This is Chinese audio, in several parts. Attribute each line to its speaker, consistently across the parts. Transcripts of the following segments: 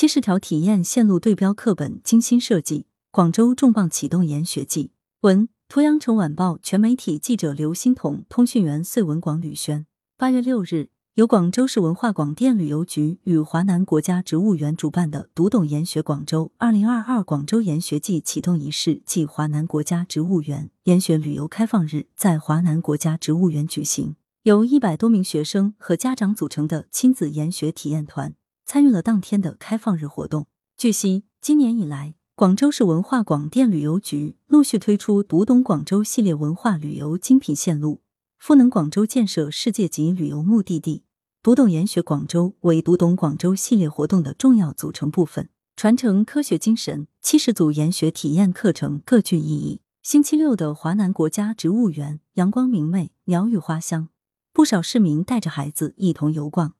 Speaker 1: 七十条体验线路对标课本精心设计，广州重磅启动研学季。文：图阳城晚报全媒体记者刘欣彤，通讯员穗文广吕轩。八月六日，由广州市文化广电旅游局与华南国家植物园主办的“读懂研学广州”二零二二广州研学季启动仪式暨华南国家植物园研学旅游开放日在华南国家植物园举行。由一百多名学生和家长组成的亲子研学体验团。参与了当天的开放日活动。据悉，今年以来，广州市文化广电旅游局陆续推出“读懂广州”系列文化旅游精品线路，赋能广州建设世界级旅游目的地。读懂研学广州为“读懂广州”系列活动的重要组成部分，传承科学精神。七十组研学体验课程各具意义。星期六的华南国家植物园阳光明媚，鸟语花香，不少市民带着孩子一同游逛。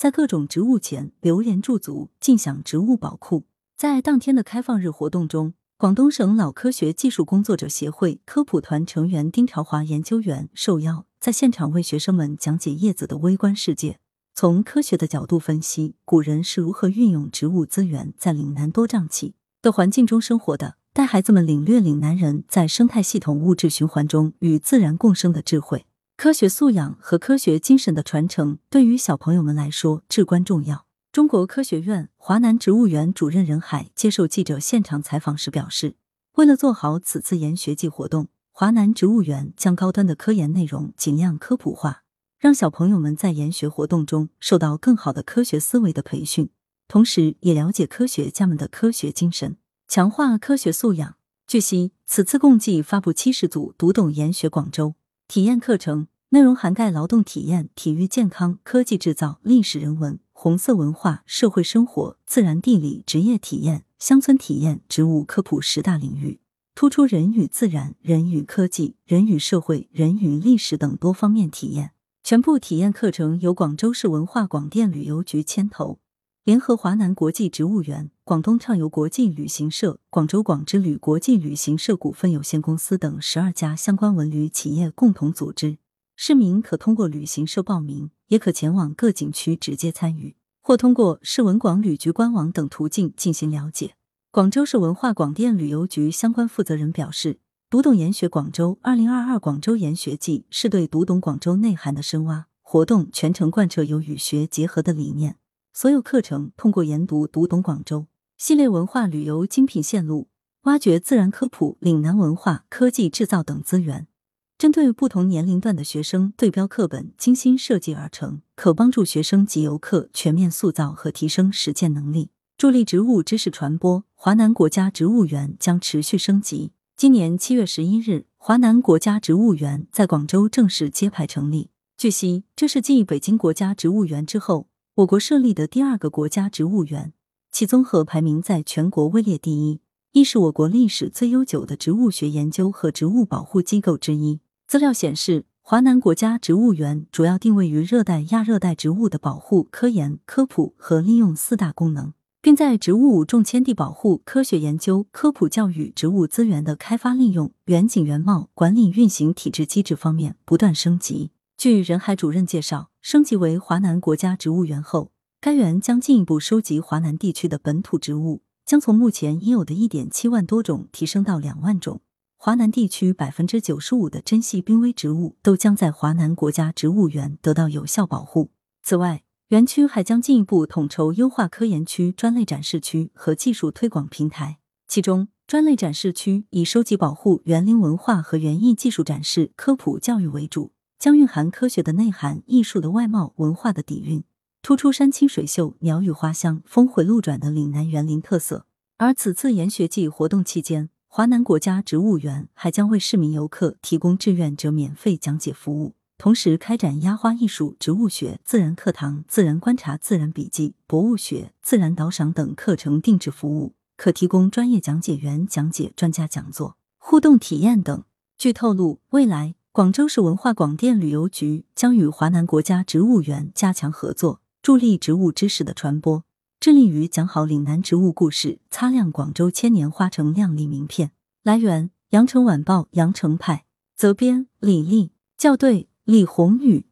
Speaker 1: 在各种植物前留连驻足，尽享植物宝库。在当天的开放日活动中，广东省老科学技术工作者协会科普团成员丁朝华研究员受邀在现场为学生们讲解叶子的微观世界，从科学的角度分析古人是如何运用植物资源在岭南多瘴气的环境中生活的，带孩子们领略岭南人在生态系统物质循环中与自然共生的智慧。科学素养和科学精神的传承对于小朋友们来说至关重要。中国科学院华南植物园主任任海接受记者现场采访时表示，为了做好此次研学季活动，华南植物园将高端的科研内容尽量科普化，让小朋友们在研学活动中受到更好的科学思维的培训，同时也了解科学家们的科学精神，强化科学素养。据悉，此次共计发布七十组读懂研学广州体验课程。内容涵盖劳动体验、体育健康、科技制造、历史人文、红色文化、社会生活、自然地理、职业体验、乡村体验、植物科普十大领域，突出人与自然、人与科技、人与社会、人与历史等多方面体验。全部体验课程由广州市文化广电旅游局牵头，联合华南国际植物园、广东畅游国际旅行社、广州广之旅国际旅行社股份有限公司等十二家相关文旅企业共同组织。市民可通过旅行社报名，也可前往各景区直接参与，或通过市文广旅局官网等途径进行了解。广州市文化广电旅游局相关负责人表示，读懂研学广州二零二二广州研学季是对读懂广州内涵的深挖，活动全程贯彻有与学结合的理念，所有课程通过研读读懂广州系列文化旅游精品线路，挖掘自然科普、岭南文化、科技制造等资源。针对不同年龄段的学生，对标课本精心设计而成，可帮助学生及游客全面塑造和提升实践能力，助力植物知识传播。华南国家植物园将持续升级。今年七月十一日，华南国家植物园在广州正式揭牌成立。据悉，这是继北京国家植物园之后，我国设立的第二个国家植物园，其综合排名在全国位列第一，亦是我国历史最悠久的植物学研究和植物保护机构之一。资料显示，华南国家植物园主要定位于热带、亚热带植物的保护、科研、科普和利用四大功能，并在植物种迁地保护、科学研究、科普教育、植物资源的开发利用、远景原貌、管理运行体制机制方面不断升级。据任海主任介绍，升级为华南国家植物园后，该园将进一步收集华南地区的本土植物，将从目前已有的一点七万多种提升到两万种。华南地区百分之九十五的珍稀濒危植物都将在华南国家植物园得到有效保护。此外，园区还将进一步统筹优化科研区、专类展示区和技术推广平台。其中，专类展示区以收集保护园林文化和园艺技术展示、科普教育为主，将蕴含科学的内涵、艺术的外貌、文化的底蕴，突出山清水秀、鸟语花香、峰回路转的岭南园林特色。而此次研学季活动期间，华南国家植物园还将为市民游客提供志愿者免费讲解服务，同时开展压花艺术、植物学、自然课堂、自然观察、自然笔记、博物学、自然导赏等课程定制服务，可提供专业讲解员讲解、专家讲座、互动体验等。据透露，未来广州市文化广电旅游局将与华南国家植物园加强合作，助力植物知识的传播。致力于讲好岭南植物故事，擦亮广州千年花城亮丽名片。来源：羊城晚报羊城派，责编：李丽，校对：李红宇。